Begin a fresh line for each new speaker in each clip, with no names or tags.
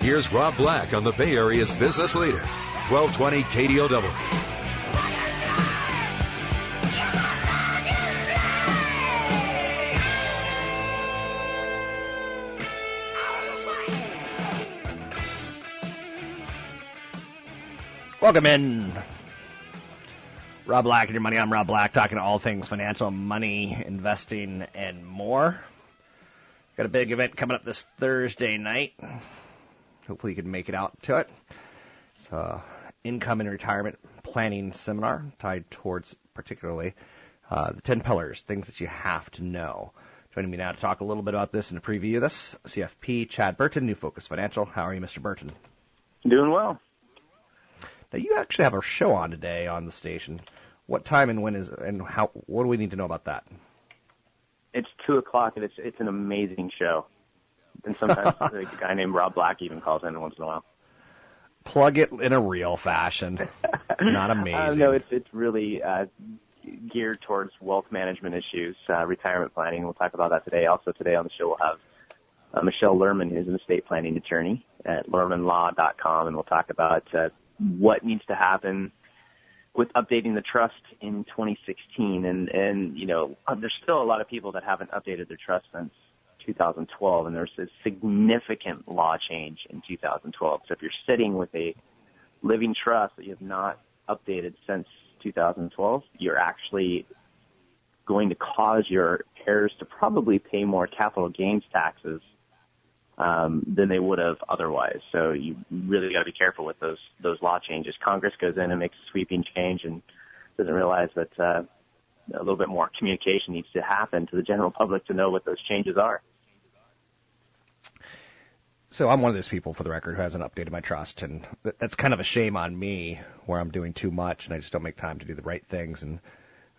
Here's Rob Black on the Bay Area's business leader, 1220 KDOW.
Welcome in. Rob Black and your money. I'm Rob Black, talking to all things financial, money, investing, and more. Got a big event coming up this Thursday night. Hopefully, you can make it out to it. It's a income and retirement planning seminar tied towards particularly uh, the 10 pillars, things that you have to know. Joining me now to talk a little bit about this and to preview this, CFP Chad Burton, New Focus Financial. How are you, Mr. Burton?
Doing well.
Now you actually have a show on today on the station. What time and when is and how? What do we need to know about that?
It's two o'clock and it's it's an amazing show. And sometimes a guy named Rob Black even calls in once in a while.
Plug it in a real fashion. It's not amazing.
uh, no, it's it's really uh, geared towards wealth management issues, uh, retirement planning. We'll talk about that today. Also today on the show we'll have uh, Michelle Lerman, who's an estate planning attorney at lermanlaw.com, and we'll talk about uh, what needs to happen with updating the trust in 2016. And, and, you know, there's still a lot of people that haven't updated their trust since 2012, and there's a significant law change in 2012. So if you're sitting with a living trust that you have not updated since 2012, you're actually going to cause your heirs to probably pay more capital gains taxes um, than they would have otherwise. So you really got to be careful with those those law changes. Congress goes in and makes a sweeping change and doesn't realize that uh, a little bit more communication needs to happen to the general public to know what those changes are.
So I'm one of those people, for the record, who hasn't updated my trust, and that's kind of a shame on me, where I'm doing too much and I just don't make time to do the right things and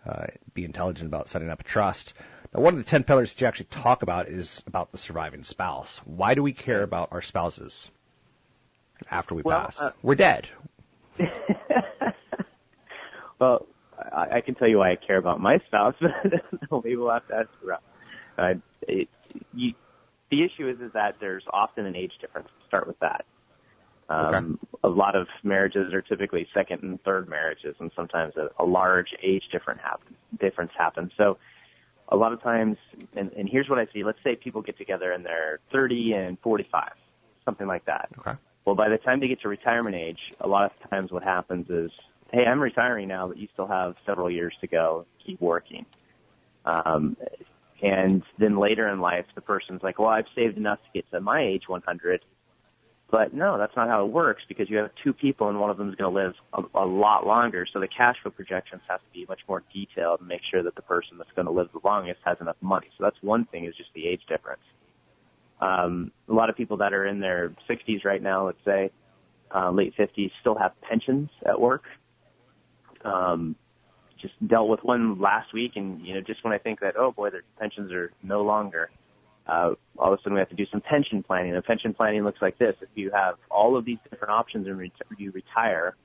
uh, be intelligent about setting up a trust. Now, one of the 10 pillars that you actually talk about is about the surviving spouse. Why do we care about our spouses after we
well,
pass?
Uh,
We're dead.
well, I, I can tell you why I care about my spouse, but maybe we'll have to ask around. Uh, it, you, the issue is, is that there's often an age difference. Start with that. Um, okay. A lot of marriages are typically second and third marriages, and sometimes a, a large age difference happen, difference happens. So a lot of times, and, and here's what I see. Let's say people get together and they're 30 and 45, something like that.
Okay.
Well, by the time they get to retirement age, a lot of times what happens is, hey, I'm retiring now, but you still have several years to go. Keep working. Um, and then later in life, the person's like, well, I've saved enough to get to my age 100. But no, that's not how it works because you have two people and one of them is going to live a, a lot longer. So the cash flow projections have to be much more detailed and make sure that the person that's going to live the longest has enough money. So that's one thing is just the age difference. Um, a lot of people that are in their 60s right now, let's say, uh, late 50s, still have pensions at work. Um, just dealt with one last week, and you know, just when I think that, oh boy, their pensions are no longer uh, all of a sudden we have to do some pension planning. And pension planning looks like this. If you have all of these different options and re- you retire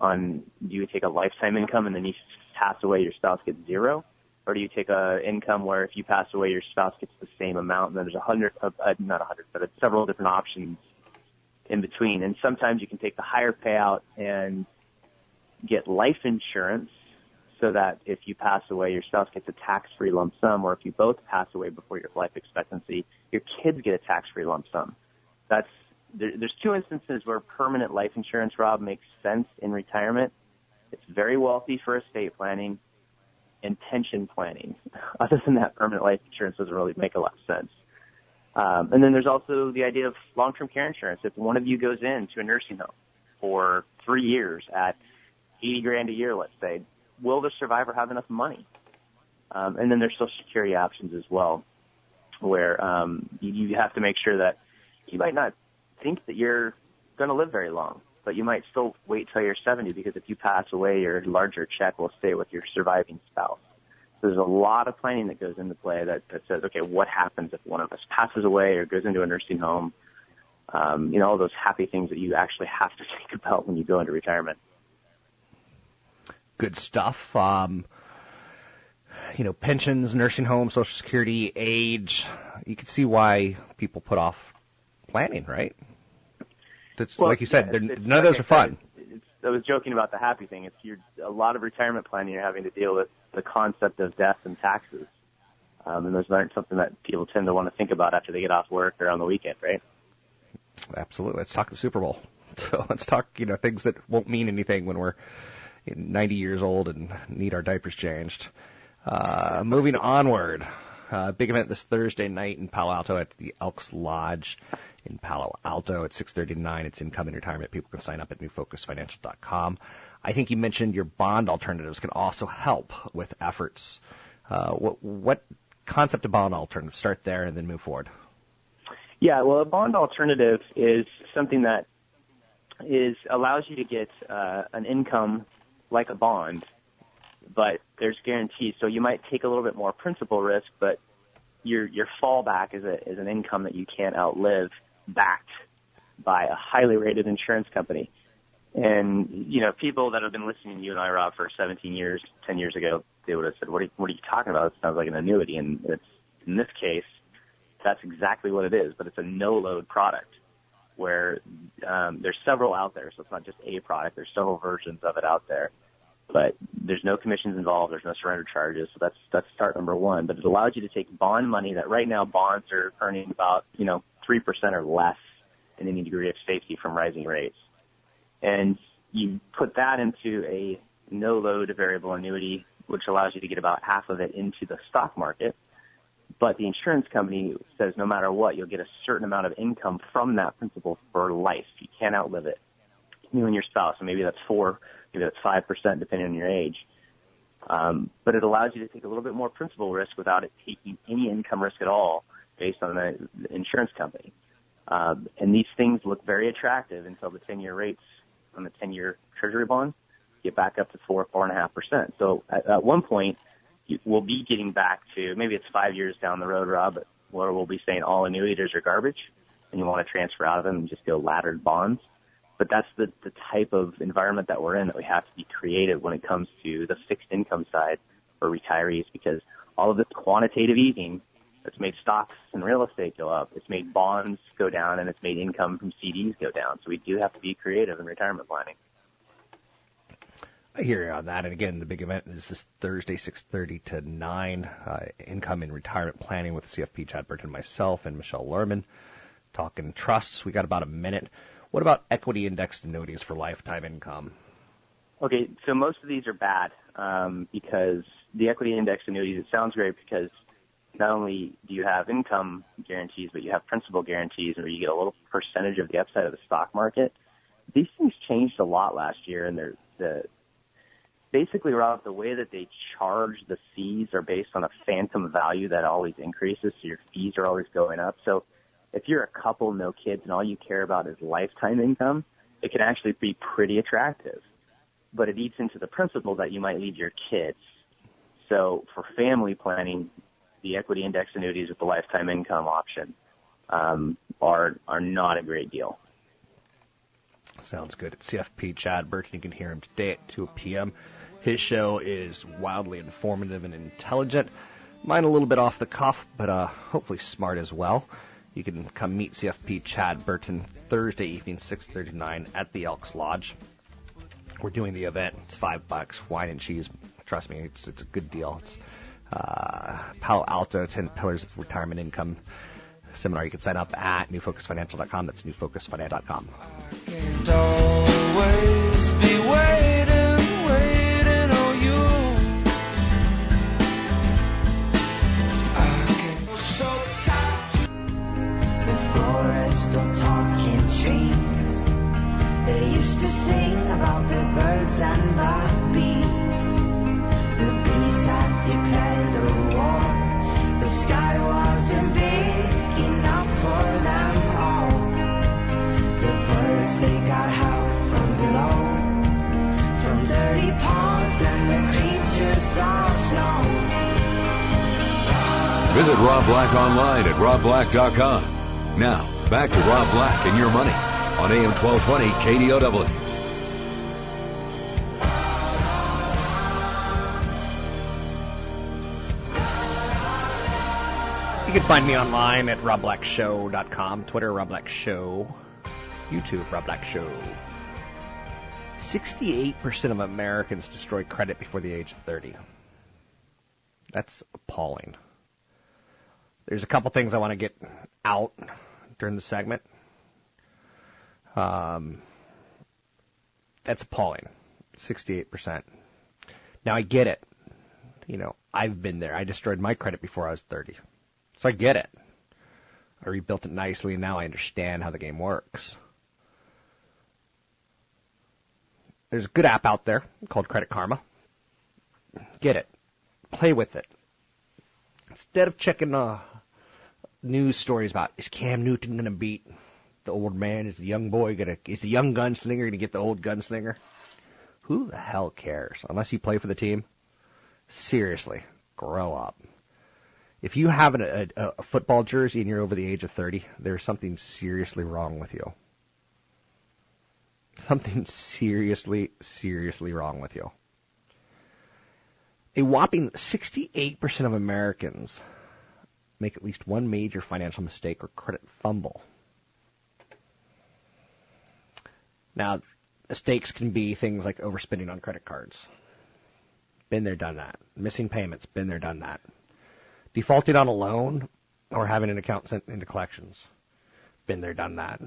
on, do you take a lifetime income and then you pass away, your spouse gets zero? or do you take a income where if you pass away, your spouse gets the same amount, and then there's a hundred, uh not a hundred, but it's several different options in between. And sometimes you can take the higher payout and get life insurance so that if you pass away, your spouse gets a tax-free lump sum, or if you both pass away before your life expectancy, your kids get a tax-free lump sum. That's there, there's two instances where permanent life insurance, Rob, makes sense in retirement. It's very wealthy for estate planning and pension planning. Other than that, permanent life insurance doesn't really make a lot of sense. Um, and then there's also the idea of long-term care insurance. If one of you goes into a nursing home for three years at 80 grand a year, let's say, will the survivor have enough money? Um, and then there's social security options as well, where um, you, have to make sure that you might not think that you're going to live very long, but you might still wait till you're 70 because if you pass away, your larger check will stay with your surviving spouse. So there's a lot of planning that goes into play that, that says, okay, what happens if one of us passes away or goes into a nursing home? Um, you know, all those happy things that you actually have to think about when you go into retirement
good stuff. Um, you know, pensions, nursing homes, Social Security, age. You can see why people put off planning, right? That's well, like you said. Yeah, none of those are fun.
I was joking about the happy thing. It's you're, a lot of retirement planning. You're having to deal with the concept of death and taxes, um, and those aren't something that people tend to want to think about after they get off work or on the weekend, right?
Absolutely. Let's talk the Super Bowl. So let's talk, you know, things that won't mean anything when we're 90 years old and need our diapers changed. Uh, moving onward, uh, big event this Thursday night in Palo Alto at the Elks Lodge in Palo Alto at 6:39. It's income and retirement. People can sign up at newfocusfinancial.com. I think you mentioned your bond alternatives can also help with efforts. Uh, what, what concept of bond alternative? Start there and then move forward.
Yeah, well, a bond alternative is something that is allows you to get uh, an income like a bond, but there's guarantees. So you might take a little bit more principal risk, but your your fallback is a is an income that you can't outlive, backed by a highly rated insurance company. And you know, people that have been listening to you and I, Rob, for 17 years, 10 years ago, they would have said, "What are you, what are you talking about? It sounds like an annuity." And it's in this case, that's exactly what it is. But it's a no-load product where um, there's several out there, so it's not just a product. There's several versions of it out there but there's no commissions involved. There's no surrender charges. So that's that's start number one. But it allows you to take bond money that right now bonds are earning about you know three percent or less in any degree of safety from rising rates, and you put that into a no load variable annuity, which allows you to get about half of it into the stock market. But the insurance company says no matter what, you'll get a certain amount of income from that principal for life. You can't outlive it. You and your spouse, and maybe that's four maybe that's five percent depending on your age. Um, but it allows you to take a little bit more principal risk without it taking any income risk at all based on the, the insurance company. Um, and these things look very attractive until the 10-year rates on the 10-year Treasury bond get back up to four, four and a half percent. So at, at one point, we'll be getting back to maybe it's five years down the road, Rob, where we'll be saying all annuities are garbage, and you want to transfer out of them and just go laddered bonds but that's the, the type of environment that we're in that we have to be creative when it comes to the fixed income side for retirees because all of this quantitative easing that's made stocks and real estate go up. It's made bonds go down and it's made income from CDs go down. So we do have to be creative in retirement planning.
I hear you on that. And again, the big event is this Thursday, 6.30 to 9, uh, income and retirement planning with CFP Chad Burton, myself, and Michelle Lerman, talking trusts. We got about a minute. What about equity indexed annuities for lifetime income?
Okay, so most of these are bad um, because the equity indexed annuities, it sounds great because not only do you have income guarantees, but you have principal guarantees where you get a little percentage of the upside of the stock market. These things changed a lot last year, and they're the basically, Rob, the way that they charge the fees are based on a phantom value that always increases, so your fees are always going up. So if you're a couple, no kids, and all you care about is lifetime income, it can actually be pretty attractive. But it eats into the principle that you might leave your kids. So for family planning, the equity index annuities with the lifetime income option um, are are not a great deal.
Sounds good. It's CFP Chad Burton. You can hear him today at 2 p.m. His show is wildly informative and intelligent. Mine a little bit off the cuff, but uh, hopefully smart as well. You can come meet CFP Chad Burton Thursday evening, 6:39 at the Elks Lodge. We're doing the event. It's five bucks, wine and cheese. Trust me, it's it's a good deal. It's uh, Palo Alto, 10 Pillars of Retirement Income seminar. You can sign up at newfocusfinancial.com. That's newfocusfinancial.com.
Visit Rob Black online at robblack.com. Now, back to Rob Black and your money on AM 1220 KDOW.
You can find me online at robblackshow.com, Twitter, Rob Black Show, YouTube, Rob Black Show. 68% of Americans destroy credit before the age of 30. That's appalling. There's a couple things I want to get out during the segment. Um, that's appalling. 68%. Now I get it. You know, I've been there. I destroyed my credit before I was 30. So I get it. I rebuilt it nicely and now I understand how the game works. There's a good app out there called Credit Karma. Get it. Play with it. Instead of checking uh, news stories about is Cam Newton going to beat the old man? Is the young boy going to, is the young gunslinger going to get the old gunslinger? Who the hell cares? Unless you play for the team. Seriously, grow up. If you have a, a, a football jersey and you're over the age of 30, there's something seriously wrong with you. Something seriously, seriously wrong with you. A whopping 68% of Americans make at least one major financial mistake or credit fumble. Now, mistakes can be things like overspending on credit cards. Been there, done that. Missing payments. Been there, done that. Defaulting on a loan or having an account sent into collections. Been there, done that.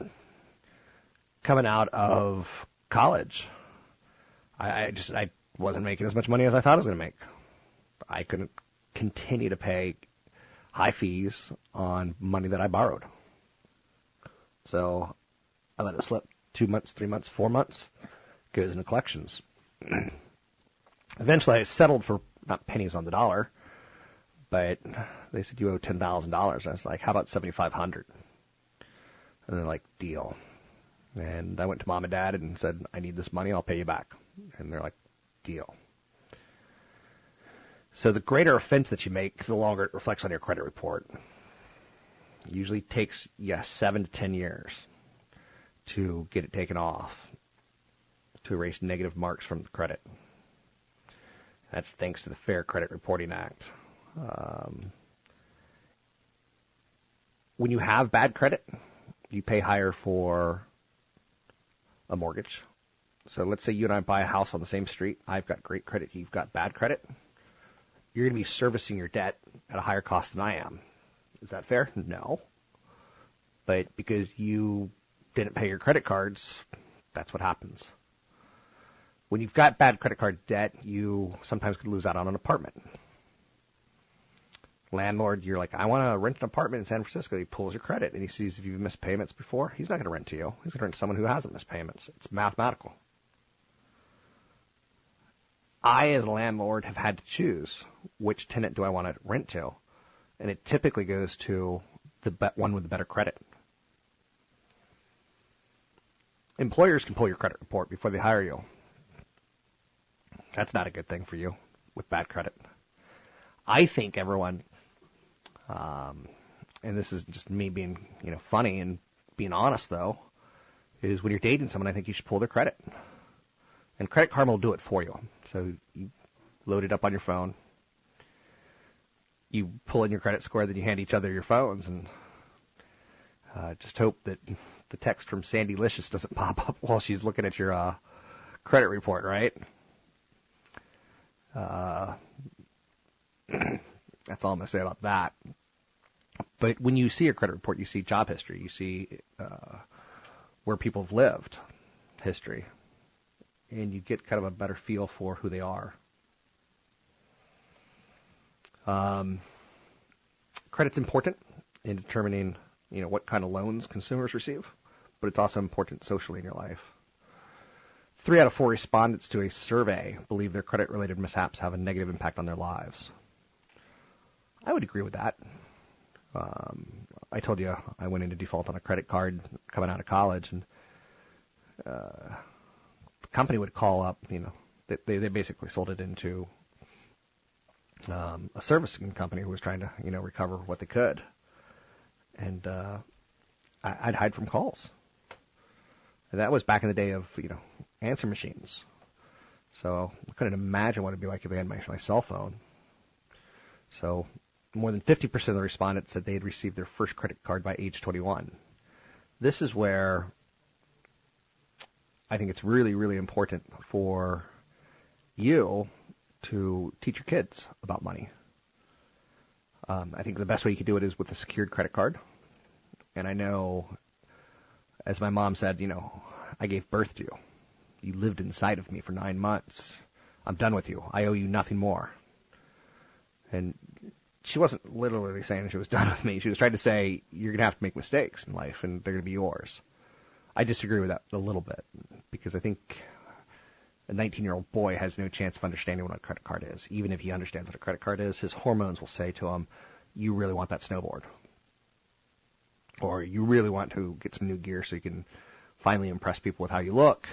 Coming out of college, I, I just I wasn't making as much money as I thought I was going to make. I couldn't continue to pay high fees on money that I borrowed. So I let it slip two months, three months, four months, goes into collections. Eventually I settled for not pennies on the dollar, but they said you owe ten thousand dollars. I was like, how about seventy five hundred? And they're like, deal. And I went to mom and dad and said, I need this money. I'll pay you back. And they're like, deal. So the greater offense that you make, the longer it reflects on your credit report. It usually takes yeah seven to ten years to get it taken off, to erase negative marks from the credit. That's thanks to the Fair Credit Reporting Act. Um, when you have bad credit, you pay higher for a mortgage. So let's say you and I buy a house on the same street. I've got great credit. You've got bad credit. You're going to be servicing your debt at a higher cost than I am. Is that fair? No. But because you didn't pay your credit cards, that's what happens. When you've got bad credit card debt, you sometimes could lose out on an apartment. Landlord, you're like, I want to rent an apartment in San Francisco. He pulls your credit and he sees if you've missed payments before. He's not going to rent to you. He's going to rent to someone who hasn't missed payments. It's mathematical. I, as a landlord, have had to choose which tenant do I want to rent to, and it typically goes to the one with the better credit. Employers can pull your credit report before they hire you. That's not a good thing for you with bad credit. I think everyone, um, and this is just me being you know funny and being honest though, is when you're dating someone, I think you should pull their credit. And Credit Karma will do it for you. So you load it up on your phone. You pull in your credit score, then you hand each other your phones, and uh, just hope that the text from Sandy Licious doesn't pop up while she's looking at your uh, credit report, right? Uh, that's all I'm going to say about that. But when you see a credit report, you see job history, you see uh, where people have lived, history, and you get kind of a better feel for who they are. Um, credit's important in determining, you know, what kind of loans consumers receive, but it's also important socially in your life. Three out of four respondents to a survey believe their credit-related mishaps have a negative impact on their lives. I would agree with that. Um, I told you I went into default on a credit card coming out of college, and uh, company would call up. You know, they they basically sold it into um, a servicing company who was trying to you know recover what they could, and uh, I, I'd hide from calls. And that was back in the day of you know answer machines. So I couldn't imagine what it'd be like if they had my, my cell phone. So more than 50% of the respondents said they had received their first credit card by age 21. This is where I think it's really, really important for you to teach your kids about money. Um, I think the best way you can do it is with a secured credit card. And I know, as my mom said, you know, I gave birth to you. You lived inside of me for nine months. I'm done with you. I owe you nothing more. And she wasn't literally saying she was done with me. She was trying to say you're going to have to make mistakes in life, and they're going to be yours. I disagree with that a little bit because I think a 19 year old boy has no chance of understanding what a credit card is. Even if he understands what a credit card is, his hormones will say to him, You really want that snowboard. Or you really want to get some new gear so you can finally impress people with how you look,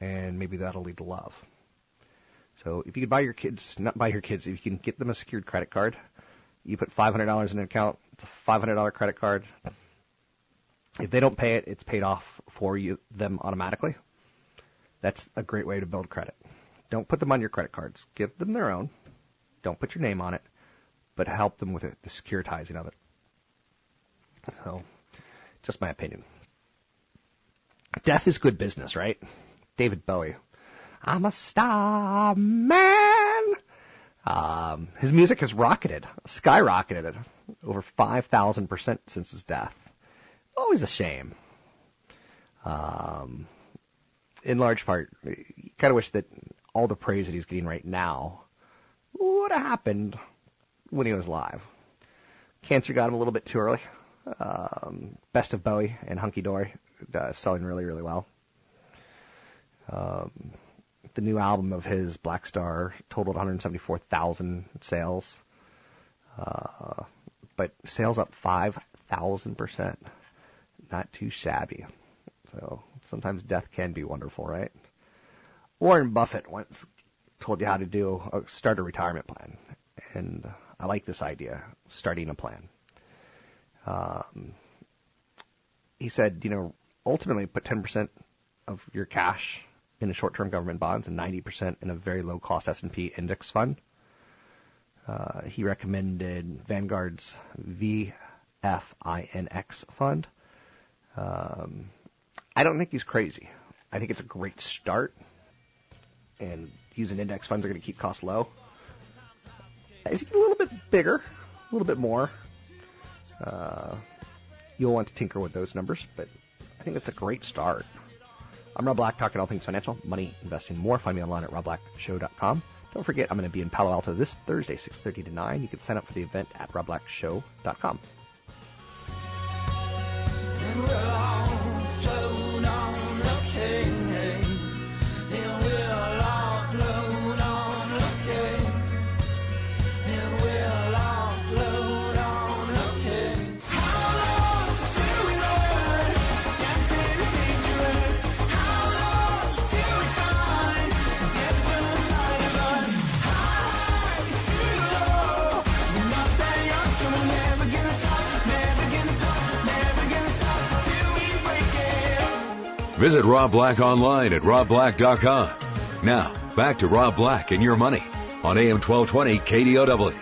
and maybe that'll lead to love. So if you could buy your kids, not buy your kids, if you can get them a secured credit card, you put $500 in an account, it's a $500 credit card. If they don't pay it, it's paid off for you them automatically. That's a great way to build credit. Don't put them on your credit cards. Give them their own. Don't put your name on it, but help them with it, the securitizing of it. So, just my opinion. Death is good business, right? David Bowie. I'm a star man. Um, his music has rocketed, skyrocketed over 5,000% since his death. Always a shame. Um, in large part, kind of wish that all the praise that he's getting right now would have happened when he was live. Cancer got him a little bit too early. Um, Best of Bowie and Hunky Dory uh, selling really, really well. Um, the new album of his, Blackstar, totaled 174,000 sales. Uh, but sales up 5,000%. Not too shabby. So sometimes death can be wonderful, right? Warren Buffett once told you how to do a, start a retirement plan, and I like this idea, starting a plan. Um, he said, you know, ultimately put 10% of your cash in short-term government bonds and 90% in a very low-cost S&P index fund. Uh, he recommended Vanguard's VFINX fund. Um, I don't think he's crazy. I think it's a great start, and using index funds are going to keep costs low. As you get a little bit bigger, a little bit more, uh, you'll want to tinker with those numbers, but I think it's a great start. I'm Rob Black, talking all things financial, money, investing, more. Find me online at robblackshow.com. Don't forget, I'm going to be in Palo Alto this Thursday, 6.30 to 9. You can sign up for the event at robblackshow.com and
Visit Rob Black online at robblack.com. Now, back to Rob Black and your money on AM 1220 KDOW.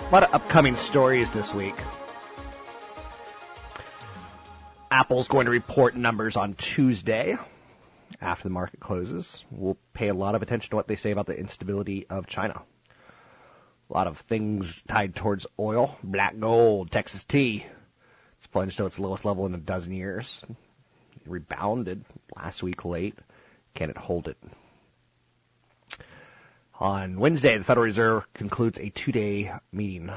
A lot of upcoming stories this week. Apple's going to report numbers on Tuesday after the market closes. We'll pay a lot of attention to what they say about the instability of China. A lot of things tied towards oil, black gold, Texas tea. It's plunged to its lowest level in a dozen years. It rebounded last week late. Can it hold it? On Wednesday, the Federal Reserve concludes a two-day meeting.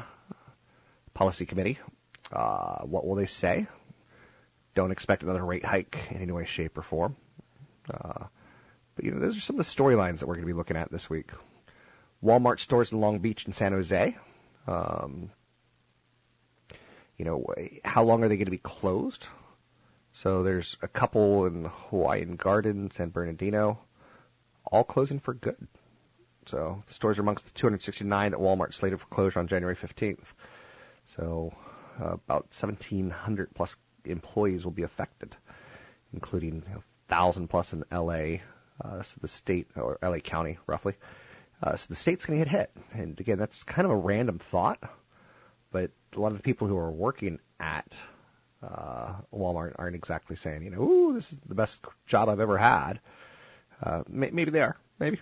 Policy committee. Uh, what will they say? Don't expect another rate hike in any way, shape, or form. Uh, but you know, those are some of the storylines that we're going to be looking at this week. Walmart stores in Long Beach and San Jose. Um, you know, how long are they going to be closed? So there's a couple in Hawaiian Garden, San Bernardino, all closing for good. So the stores are amongst the 269 that Walmart slated for closure on January 15th. So uh, about 1,700 plus employees will be affected, including you know, 1,000 plus in LA, uh, so the state or LA County roughly. Uh, so the state's going to get hit, and again, that's kind of a random thought, but a lot of the people who are working at uh, Walmart aren't exactly saying, you know, ooh, this is the best job I've ever had. Uh, may- maybe they are, maybe,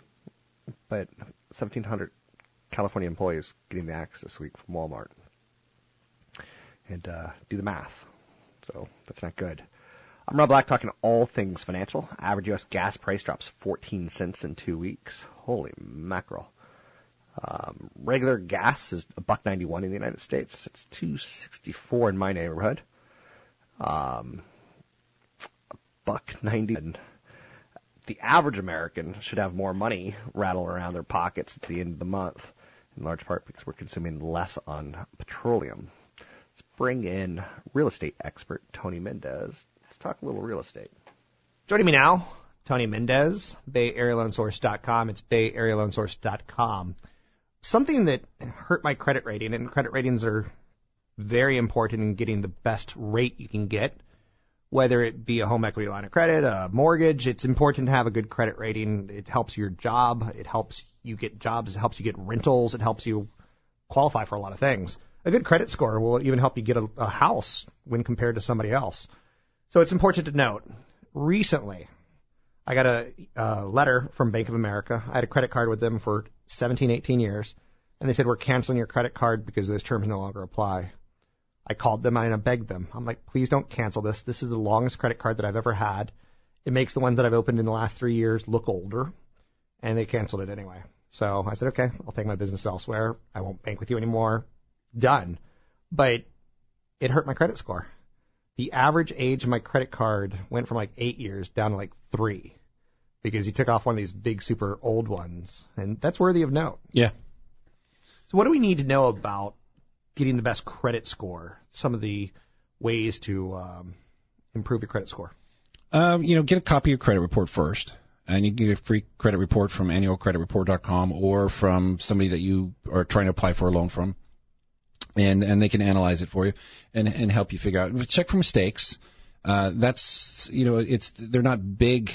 but 1,700 California employees getting the axe this week from Walmart. And uh, do the math. So that's not good. I'm Rob Black talking all things financial. Average U.S. gas price drops 14 cents in two weeks. Holy mackerel. Um, regular gas is a buck 91 in the United States. It's 264 in my neighborhood. Um, buck 90 the average American should have more money rattle around their pockets at the end of the month, in large part because we're consuming less on petroleum. Let's bring in real estate expert Tony Mendez. Talk a little real estate.
Joining me now, Tony Mendez, Bay Area BayAreaLoanSource.com. It's Bay Area BayAreaLoanSource.com. Something that hurt my credit rating, and credit ratings are very important in getting the best rate you can get whether it be a home equity line of credit, a mortgage, it's important to have a good credit rating. It helps your job. It helps you get jobs. It helps you get rentals. It helps you qualify for a lot of things. A good credit score will even help you get a, a house when compared to somebody else. So it's important to note. Recently, I got a, letter from Bank of America. I had a credit card with them for 17, 18 years, and they said we're canceling your credit card because those terms no longer apply. I called them and I begged them. I'm like, please don't cancel this. This is the longest credit card that I've ever had. It makes the ones that I've opened in the last three years look older. And they canceled it anyway. So I said, okay, I'll take my business elsewhere. I won't bank with you anymore. Done. But it hurt my credit score. The average age of my credit card went from like eight years down to like three because you took off one of these big, super old ones. And that's worthy of note.
Yeah.
So what do we need to know about getting the best credit score, some of the ways to um, improve your credit score?
Um, you know, get a copy of your credit report first. And you can get a free credit report from annualcreditreport.com or from somebody that you are trying to apply for a loan from. And, and they can analyze it for you and, and help you figure out. Check for mistakes. Uh, that's, you know, it's, they're not big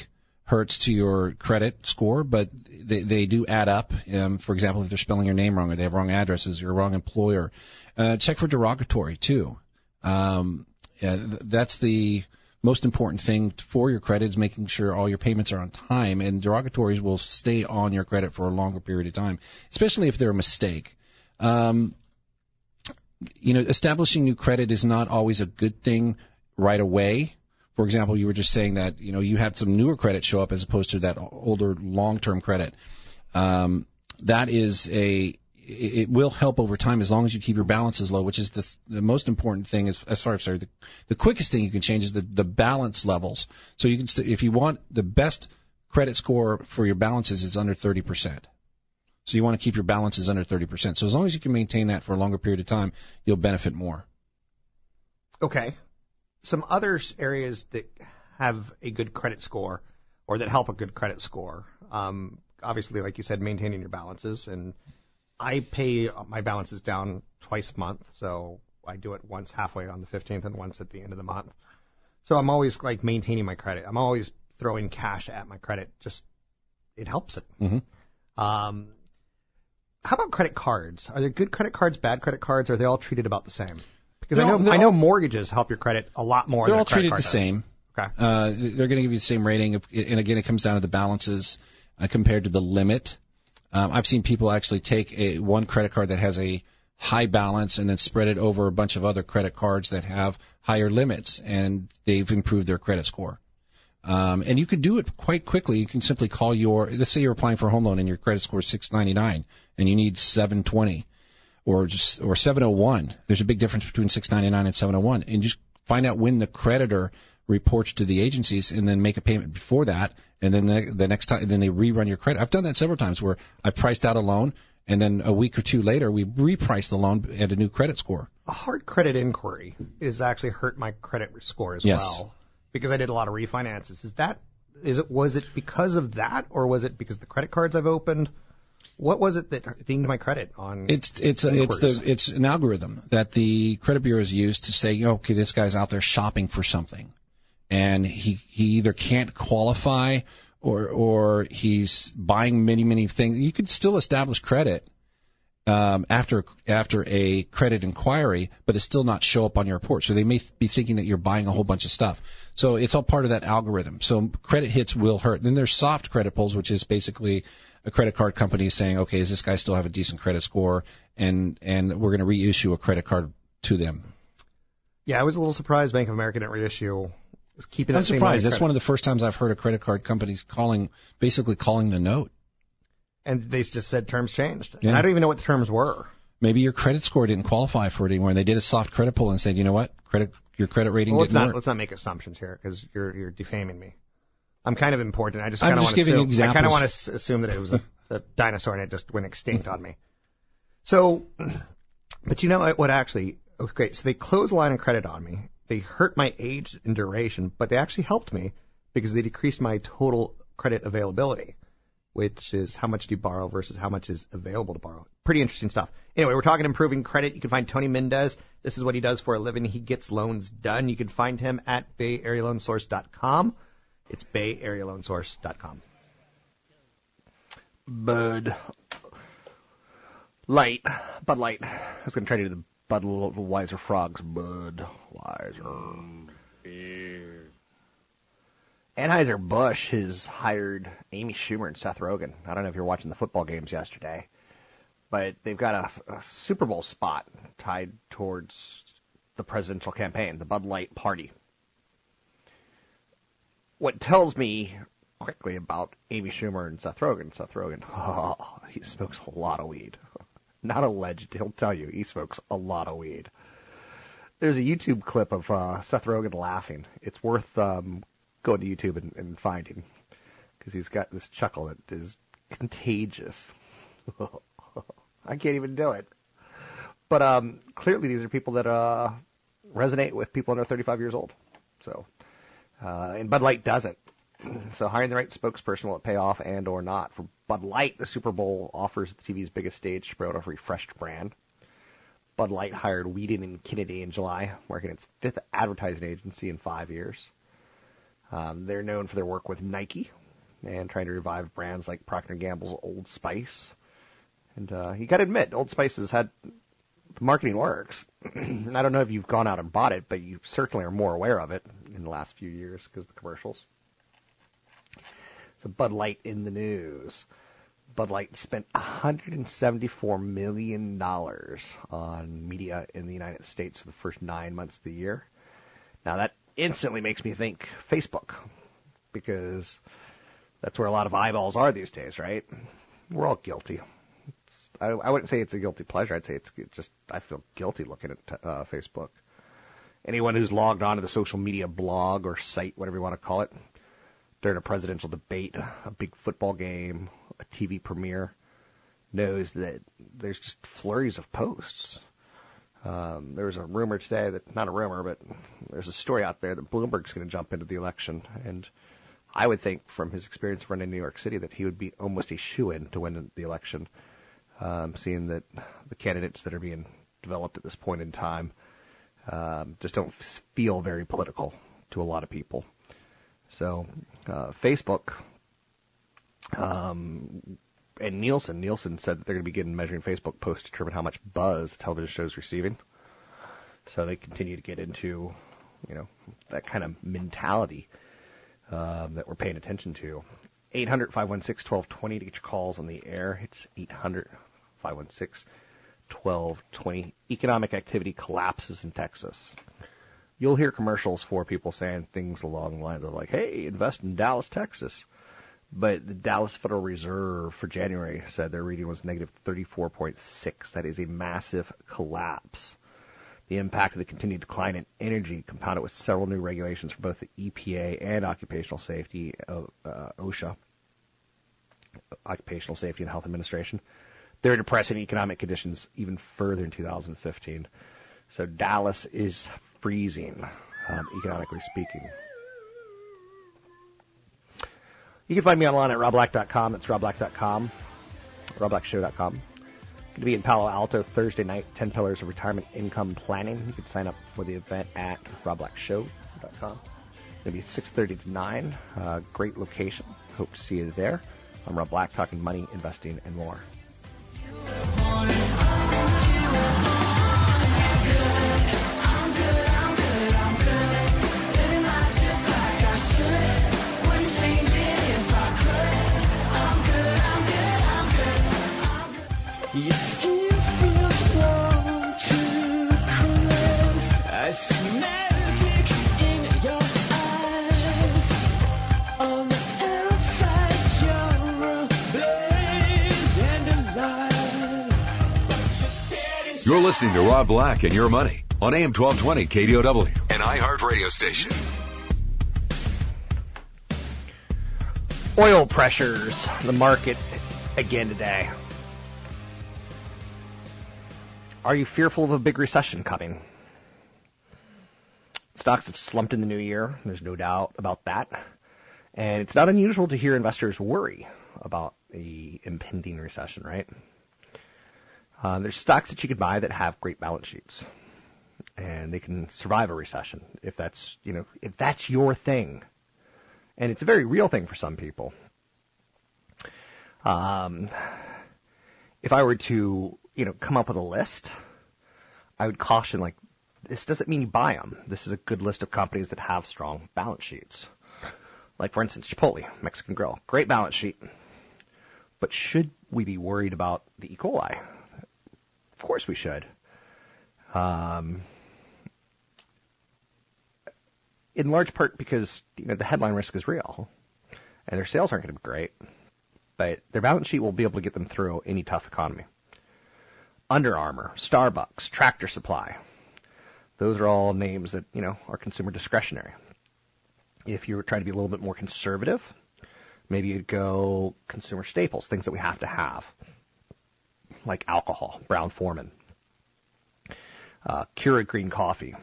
hurts to your credit score, but they, they do add up. Um, for example, if they're spelling your name wrong or they have wrong addresses, a wrong employer, uh, check for derogatory too. Um, yeah, that's the most important thing for your credit is making sure all your payments are on time, and derogatories will stay on your credit for a longer period of time, especially if they're a mistake. Um, you know, establishing new credit is not always a good thing right away. For example, you were just saying that you know you had some newer credit show up as opposed to that older long-term credit. Um, that is a it will help over time as long as you keep your balances low, which is the the most important thing. Is as far as sorry, the, the quickest thing you can change is the the balance levels. So you can st- if you want the best credit score for your balances is under 30 percent. So you want to keep your balances under 30 percent. So as long as you can maintain that for a longer period of time, you'll benefit more.
Okay. Some other areas that have a good credit score or that help a good credit score. Um, obviously, like you said, maintaining your balances and I pay my balances down twice a month, so I do it once halfway on the 15th and once at the end of the month. So I'm always like maintaining my credit. I'm always throwing cash at my credit. Just it helps it.
Mm-hmm.
Um, how about credit cards? Are there good credit cards, bad credit cards? Or are they all treated about the same? Because I
They're
know
all-
I know mortgages help your credit a lot more.
They're
than
all treated the
does.
same.
Okay.
Uh, they're going to give you the same rating, and again, it comes down to the balances uh, compared to the limit. Um, I've seen people actually take a one credit card that has a high balance and then spread it over a bunch of other credit cards that have higher limits, and they've improved their credit score. Um, and you can do it quite quickly. You can simply call your, let's say you're applying for a home loan and your credit score is 699 and you need 720 or just, or 701. There's a big difference between 699 and 701. And just find out when the creditor reports to the agencies and then make a payment before that. And then the, the next time, then they rerun your credit. I've done that several times where I priced out a loan and then a week or two later we repriced the loan at a new credit score.
a hard credit inquiry is actually hurt my credit score as
Yes.
well because I did a lot of refinances. Is that is it was it because of that or was it because the credit cards I've opened? What was it that dinged my credit on?
It's it's a, it's the it's an algorithm that the credit bureaus use to say, okay, this guy's out there shopping for something, and he he either can't qualify or or he's buying many many things. You could still establish credit um, after after a credit inquiry, but it still not show up on your report. So they may be thinking that you're buying a whole bunch of stuff. So it's all part of that algorithm. So credit hits will hurt. Then there's soft credit pulls, which is basically a credit card company saying, okay, does this guy still have a decent credit score, and and we're going to reissue a credit card to them.
yeah, I was a little surprised Bank of America didn't reissue. Was keeping
I'm
that
surprised. That's one of the first times I've heard of credit card companies calling, basically calling the note.
and they just said terms changed.
Yeah.
And I don't even know what the terms were.
Maybe your credit score didn't qualify for it anymore, and they did a soft credit pull and said, you know what, credit your credit rating
Well, let's
didn't work.
let's not make assumptions here because you're you're defaming me. I'm kind of important. I just kind of want to assume. I kind of want to assume that it was a, a dinosaur and it just went extinct on me. So, but you know what? What actually? Okay, so they closed the line of credit on me. They hurt my age and duration, but they actually helped me because they decreased my total credit availability, which is how much do you borrow versus how much is available to borrow. Pretty interesting stuff. Anyway, we're talking improving credit. You can find Tony Mendez. This is what he does for a living. He gets loans done. You can find him at bayarealoansource.com. It's bayarealoansource.com.
Bud Light. Bud Light. I was going to try to do the Bud L- Weiser Frogs. Bud Weiser. Anheuser-Busch has hired Amy Schumer and Seth Rogen. I don't know if you're watching the football games yesterday, but they've got a, a Super Bowl spot tied towards the presidential campaign, the Bud Light Party. What tells me quickly about Amy Schumer and Seth Rogen. Seth Rogen, oh, he smokes a lot of weed. Not alleged, he'll tell you he smokes a lot of weed. There's a YouTube clip of uh, Seth Rogen laughing. It's worth um, going to YouTube and, and finding because he's got this chuckle that is contagious. I can't even do it. But um, clearly, these are people that uh, resonate with people under 35 years old. So, uh, and Bud Light doesn't. So hiring the right spokesperson will it pay off and or not? For Bud Light, the Super Bowl offers the TV's biggest stage to promote a refreshed brand. Bud Light hired Wieden and Kennedy in July, marking its fifth advertising agency in five years. Um, they're known for their work with Nike and trying to revive brands like Procter & Gamble's Old Spice. And uh, you got to admit, Old Spice has had the marketing works. I don't know if you've gone out and bought it, but you certainly are more aware of it in the last few years because of the commercials. So Bud Light in the news. Bud Light spent 174 million dollars on media in the United States for the first nine months of the year. Now that instantly makes me think Facebook, because that's where a lot of eyeballs are these days, right? We're all guilty. I, I wouldn't say it's a guilty pleasure. I'd say it's just I feel guilty looking at uh, Facebook. Anyone who's logged on to the social media blog or site, whatever you want to call it, during a presidential debate, a big football game, a TV premiere, knows that there's just flurries of posts. Um, there was a rumor today that, not a rumor, but there's a story out there that Bloomberg's going to jump into the election. And I would think, from his experience running New York City, that he would be almost a shoe in to win the election, um, seeing that the candidates that are being developed at this point in time um, just don't feel very political. to a lot of people. So, uh, Facebook um, and Nielsen, Nielsen said that they're going to begin measuring Facebook posts to determine how much buzz television shows receiving. So they continue to get into, you know, that kind of mentality um, that we're paying attention to. 800 516 1220 to get your calls on the air. It's 800 516 1220. Economic activity collapses in Texas. You'll hear commercials for people saying things along the lines of like, "Hey, invest in Dallas, Texas." But the Dallas Federal Reserve for January said their reading was negative 34.6. That is a massive collapse. The impact of the continued decline in energy, compounded with several new regulations for both the EPA and occupational safety, uh, OSHA, Occupational Safety and Health Administration, they're depressing economic conditions even further in 2015. So Dallas is freezing, um, economically speaking. You can find me online at robblack.com. It's robblack.com, robblackshow.com. Going to be in Palo Alto Thursday night, 10 Pillars of Retirement Income Planning. You can sign up for the event at robblackshow.com. be 6.30 to 9. Uh, great location. Hope to see you there. I'm Rob Black, talking money, investing, and more.
Listening to Rob Black and Your Money on AM 1220 KDOW, an iHeart radio station.
Oil pressures, the market again today. Are you fearful of a big recession coming? Stocks have slumped in the new year. There's no doubt about that. And it's not unusual to hear investors worry about the impending recession, right? Uh, there's stocks that you can buy that have great balance sheets, and they can survive a recession if that's you know if that's your thing, and it's a very real thing for some people. Um, if I were to you know come up with a list, I would caution like this doesn't mean you buy them. This is a good list of companies that have strong balance sheets. Like for instance, Chipotle, Mexican Grill, great balance sheet. But should we be worried about the E. coli? Course we should. Um, in large part because you know the headline risk is real, and their sales aren't going to be great, but their balance sheet will be able to get them through any tough economy. Under Armour, Starbucks, Tractor Supply, those are all names that you know are consumer discretionary. If you were trying to be a little bit more conservative, maybe you'd go consumer staples, things that we have to have like alcohol, Brown Forman, uh, Keurig Green Coffee,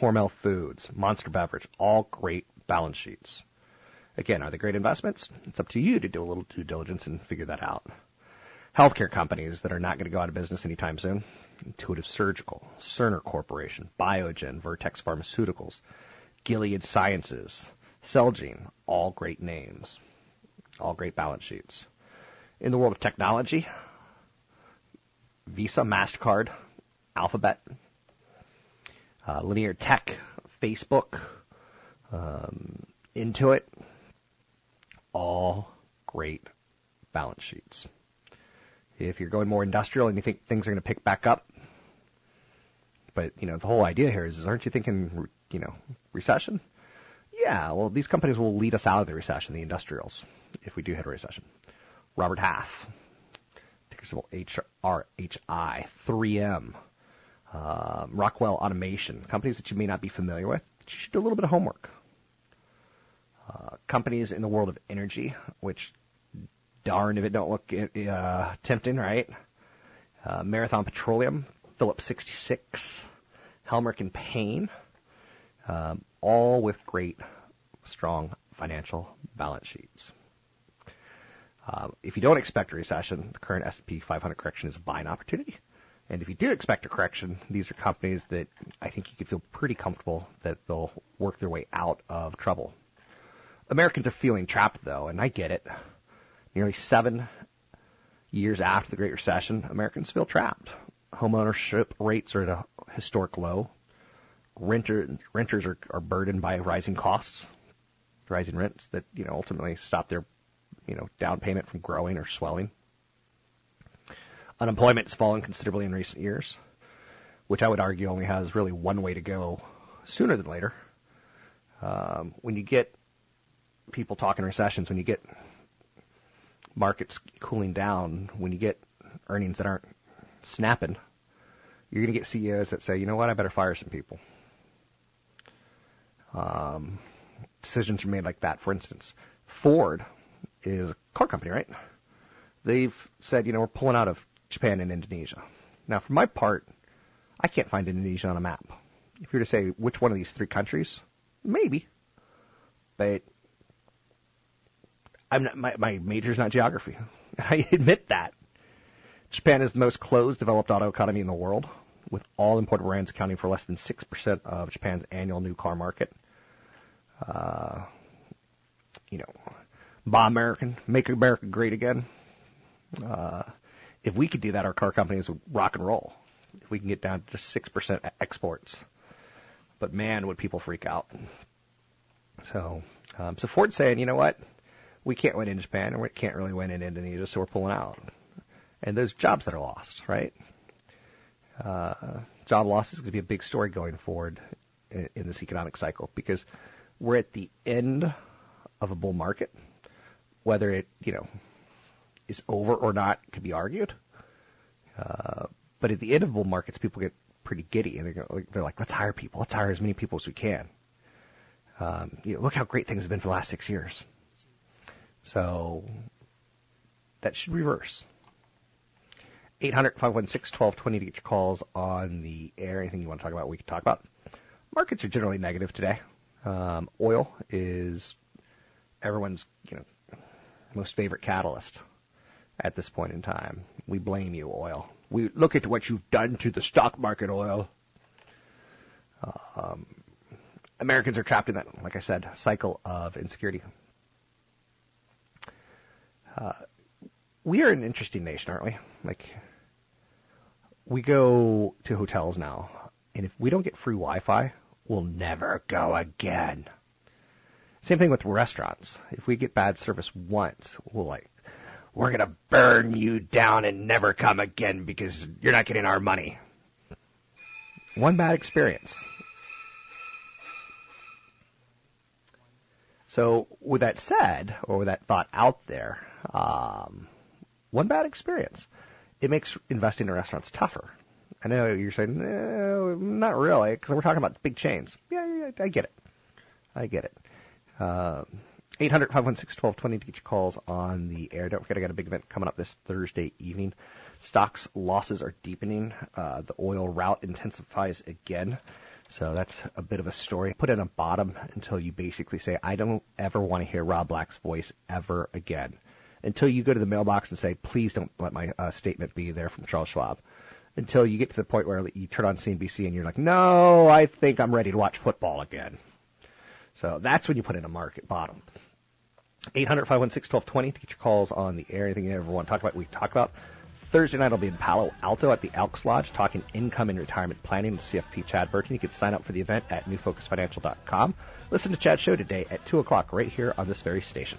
Hormel Foods, Monster Beverage, all great balance sheets. Again, are they great investments? It's up to you to do a little due diligence and figure that out. Healthcare companies that are not going to go out of business anytime soon. Intuitive Surgical, Cerner Corporation, Biogen, Vertex Pharmaceuticals, Gilead Sciences, Celgene, all great names, all great balance sheets. In the world of technology, Visa, MasterCard, Alphabet, uh, Linear Tech, Facebook, um, Intuit, all great balance sheets. If you're going more industrial and you think things are going to pick back up, but you know the whole idea here is, aren't you thinking you know recession? Yeah, well these companies will lead us out of the recession, the industrials, if we do hit a recession. Robert Half, symbol HRHI, 3M, uh, Rockwell Automation, companies that you may not be familiar with. You should do a little bit of homework. Uh, companies in the world of energy, which darn if it don't look uh, tempting, right? Uh, Marathon Petroleum, Phillips 66, Helmerich and Payne, um, all with great, strong financial balance sheets. Uh, if you don't expect a recession, the current S&P 500 correction is a buying opportunity. And if you do expect a correction, these are companies that I think you could feel pretty comfortable that they'll work their way out of trouble. Americans are feeling trapped, though, and I get it. Nearly seven years after the Great Recession, Americans feel trapped. Homeownership rates are at a historic low. Renter, renters are, are burdened by rising costs, rising rents that you know ultimately stop their you know down payment from growing or swelling. Unemployment has fallen considerably in recent years, which I would argue only has really one way to go sooner than later. Um, when you get people talking recessions, when you get markets cooling down, when you get earnings that aren't snapping, you're going to get CEOs that say, you know what, I better fire some people. Um, decisions are made like that. For instance, Ford is a car company, right? They've said, you know, we're pulling out of Japan and Indonesia. Now, for my part, I can't find Indonesia on a map. If you were to say which one of these three countries, maybe. But I'm not, my, my major's not geography. I admit that. Japan is the most closed developed auto economy in the world, with all imported brands accounting for less than 6% of Japan's annual new car market. Uh, you know, buy American, make America great again. Uh, if we could do that, our car companies would rock and roll. If we can get down to 6% exports. But man, would people freak out. So, um, so Ford's saying, you know what? We can't win in Japan and we can't really win in Indonesia, so we're pulling out. And there's jobs that are lost, right? Uh, job loss is going to be a big story going forward in, in this economic cycle because we're at the end of a bull market. Whether it, you know, is over or not can be argued. Uh, but at the end of bull markets, people get pretty giddy and they're, they're like, let's hire people. Let's hire as many people as we can. Um, you know, look how great things have been for the last six years. So that should reverse. 800 516 1220 to get your calls on the air. Anything you want to talk about, we can talk about. Markets are generally negative today. Um, oil is everyone's you know most favorite catalyst at this point in time. We blame you, oil. We look at what you've done to the stock market, oil. Um, Americans are trapped in that, like I said, cycle of insecurity. Uh, we are an interesting nation, aren't we? Like, we go to hotels now, and if we don't get free Wi-Fi, we'll never go again. Same thing with restaurants. If we get bad service once, we'll like, we're gonna burn you down and never come again because you're not getting our money. One bad experience. So, with that said, or with that thought out there, um, one bad experience, it makes investing in restaurants tougher. I know you're saying, no, not really, because we're talking about big chains. Yeah, yeah, I get it. I get it. Uh, 800 516 to get your calls on the air. Don't forget, I got a big event coming up this Thursday evening. Stocks losses are deepening. Uh, the oil rout intensifies again. So that's a bit of a story. Put in a bottom until you basically say, I don't ever want to hear Rob Black's voice ever again. Until you go to the mailbox and say, please don't let my uh, statement be there from Charles Schwab. Until you get to the point where you turn on CNBC and you're like, no, I think I'm ready to watch football again. So that's when you put in a market bottom. 800 516 1220 to get your calls on the air. Anything you ever want to talk about, we talk about. Thursday night I'll be in Palo Alto at the Elks Lodge talking income and retirement planning with CFP Chad Burton. You can sign up for the event at newfocusfinancial.com. Listen to Chad's show today at 2 o'clock right here on this very station.